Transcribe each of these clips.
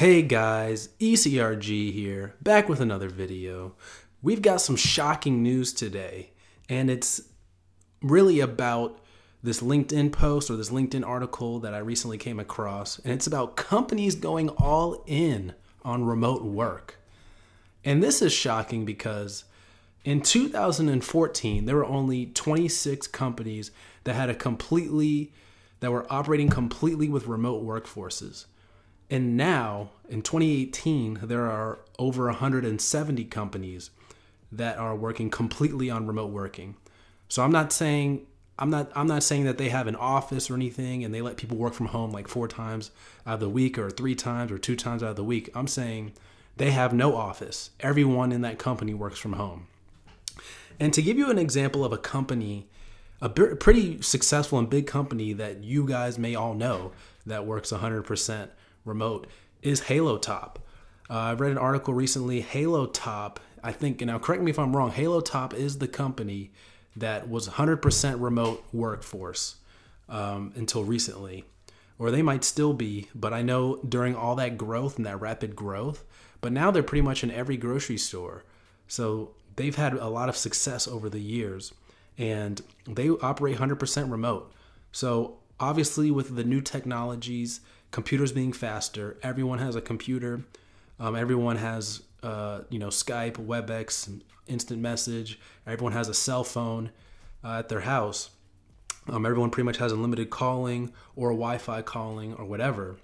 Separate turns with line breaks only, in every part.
Hey guys, ECRG here, back with another video. We've got some shocking news today, and it's really about this LinkedIn post or this LinkedIn article that I recently came across, and it's about companies going all in on remote work. And this is shocking because in 2014, there were only 26 companies that had a completely that were operating completely with remote workforces. And now, in 2018, there are over 170 companies that are working completely on remote working. So I'm not saying I'm not I'm not saying that they have an office or anything and they let people work from home like four times out of the week or three times or two times out of the week. I'm saying they have no office. Everyone in that company works from home. And to give you an example of a company, a pretty successful and big company that you guys may all know that works 100% remote is Halo Top. Uh, I read an article recently. Halo Top, I think, now correct me if I'm wrong, Halo Top is the company that was 100% remote workforce um, until recently. Or they might still be, but I know during all that growth and that rapid growth, but now they're pretty much in every grocery store. So they've had a lot of success over the years and they operate 100% remote. So obviously, with the new technologies, computers being faster, everyone has a computer. Um, everyone has, uh, you know, Skype, WebEx, instant message. Everyone has a cell phone uh, at their house. Um, everyone pretty much has unlimited calling or Wi-Fi calling or whatever.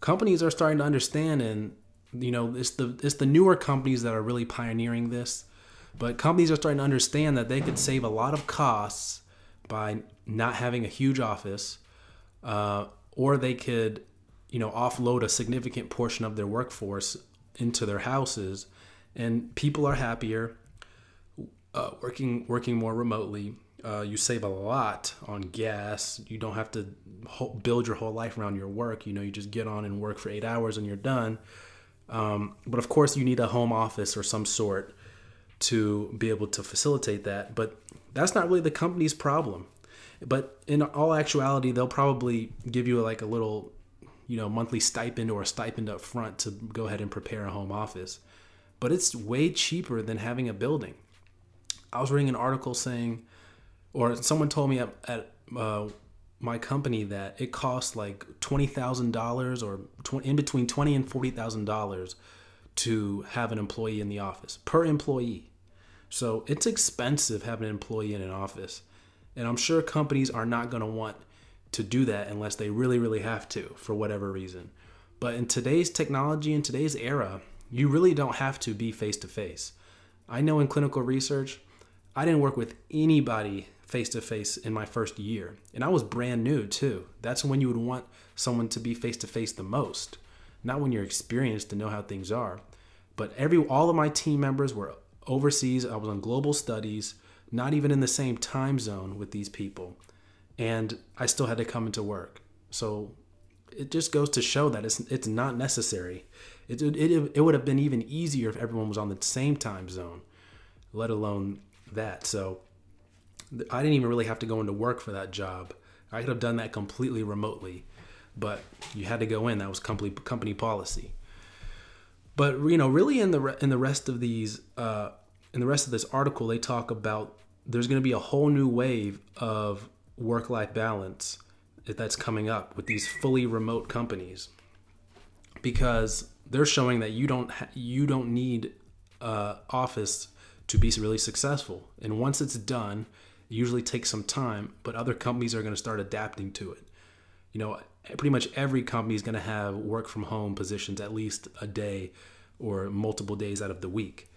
Companies are starting to understand, and you know, it's the it's the newer companies that are really pioneering this. But companies are starting to understand that they could save a lot of costs by not having a huge office, uh, or they could, you know, offload a significant portion of their workforce into their houses, and people are happier uh, working working more remotely. Uh, you save a lot on gas. You don't have to build your whole life around your work. You know, you just get on and work for eight hours and you're done. Um, but of course, you need a home office or some sort to be able to facilitate that. But that's not really the company's problem. But in all actuality, they'll probably give you like a little, you know, monthly stipend or a stipend up front to go ahead and prepare a home office. But it's way cheaper than having a building. I was reading an article saying, or someone told me at, at uh, my company that it costs like twenty thousand dollars or tw- in between twenty and forty thousand dollars to have an employee in the office per employee. So it's expensive having an employee in an office. And I'm sure companies are not going to want to do that unless they really, really have to for whatever reason. But in today's technology, in today's era, you really don't have to be face to face. I know in clinical research, I didn't work with anybody face to face in my first year. And I was brand new too. That's when you would want someone to be face to face the most, not when you're experienced to know how things are. But every all of my team members were overseas. I was on global studies not even in the same time zone with these people. And I still had to come into work. So it just goes to show that it's, it's not necessary. It, it, it would have been even easier if everyone was on the same time zone, let alone that. So I didn't even really have to go into work for that job. I could have done that completely remotely, but you had to go in. That was company company policy. But you know, really, in the in the rest of these, uh, in the rest of this article, they talk about there's going to be a whole new wave of work life balance that's coming up with these fully remote companies. Because they're showing that you don't ha- you don't need uh, office to be really successful. And once it's done it usually takes some time but other companies are going to start adapting to it. You know pretty much every company is going to have work from home positions at least a day or multiple days out of the week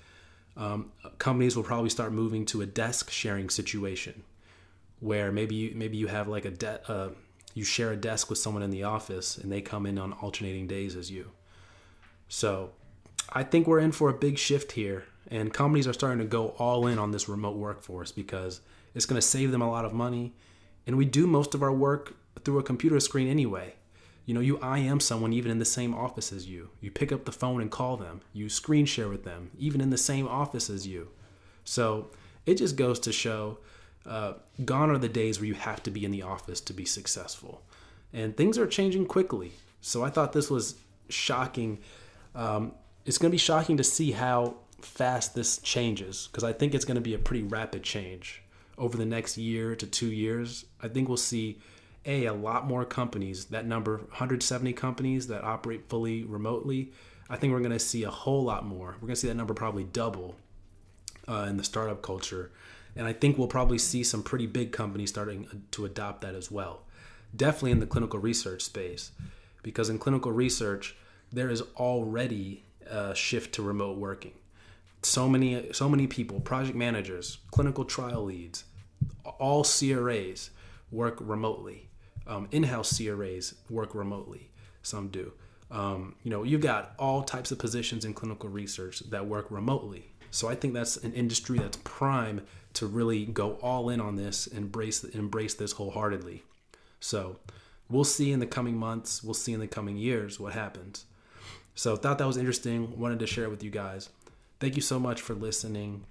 um, companies will probably start moving to a desk sharing situation where maybe you, maybe you have like a de- uh, you share a desk with someone in the office and they come in on alternating days as you. So I think we're in for a big shift here and companies are starting to go all in on this remote workforce because it's going to save them a lot of money and we do most of our work through a computer screen anyway. You know, you IM someone even in the same office as you. You pick up the phone and call them. You screen share with them, even in the same office as you. So it just goes to show uh, gone are the days where you have to be in the office to be successful. And things are changing quickly. So I thought this was shocking. Um, it's going to be shocking to see how fast this changes because I think it's going to be a pretty rapid change over the next year to two years. I think we'll see a a lot more companies. That number, 170 companies that operate fully remotely. I think we're going to see a whole lot more. We're going to see that number probably double uh, in the startup culture. And I think we'll probably see some pretty big companies starting to adopt that as well. Definitely in the clinical research space, because in clinical research, there is already a shift to remote working. So many, so many people, project managers, clinical trial leads, all CRAs work remotely. Um, in-house CRAs work remotely. Some do. Um, you know, you've got all types of positions in clinical research that work remotely. So I think that's an industry that's prime to really go all in on this, and embrace embrace this wholeheartedly. So we'll see in the coming months, we'll see in the coming years what happens. So thought that was interesting. Wanted to share it with you guys. Thank you so much for listening.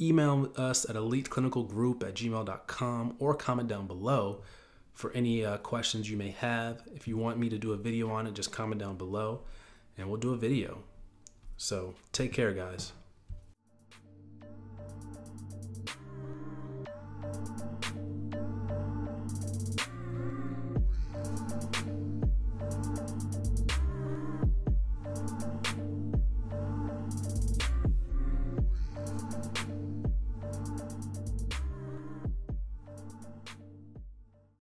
Email us at eliteclinicalgroup at gmail.com or comment down below for any uh, questions you may have. If you want me to do a video on it, just comment down below and we'll do a video. So take care, guys.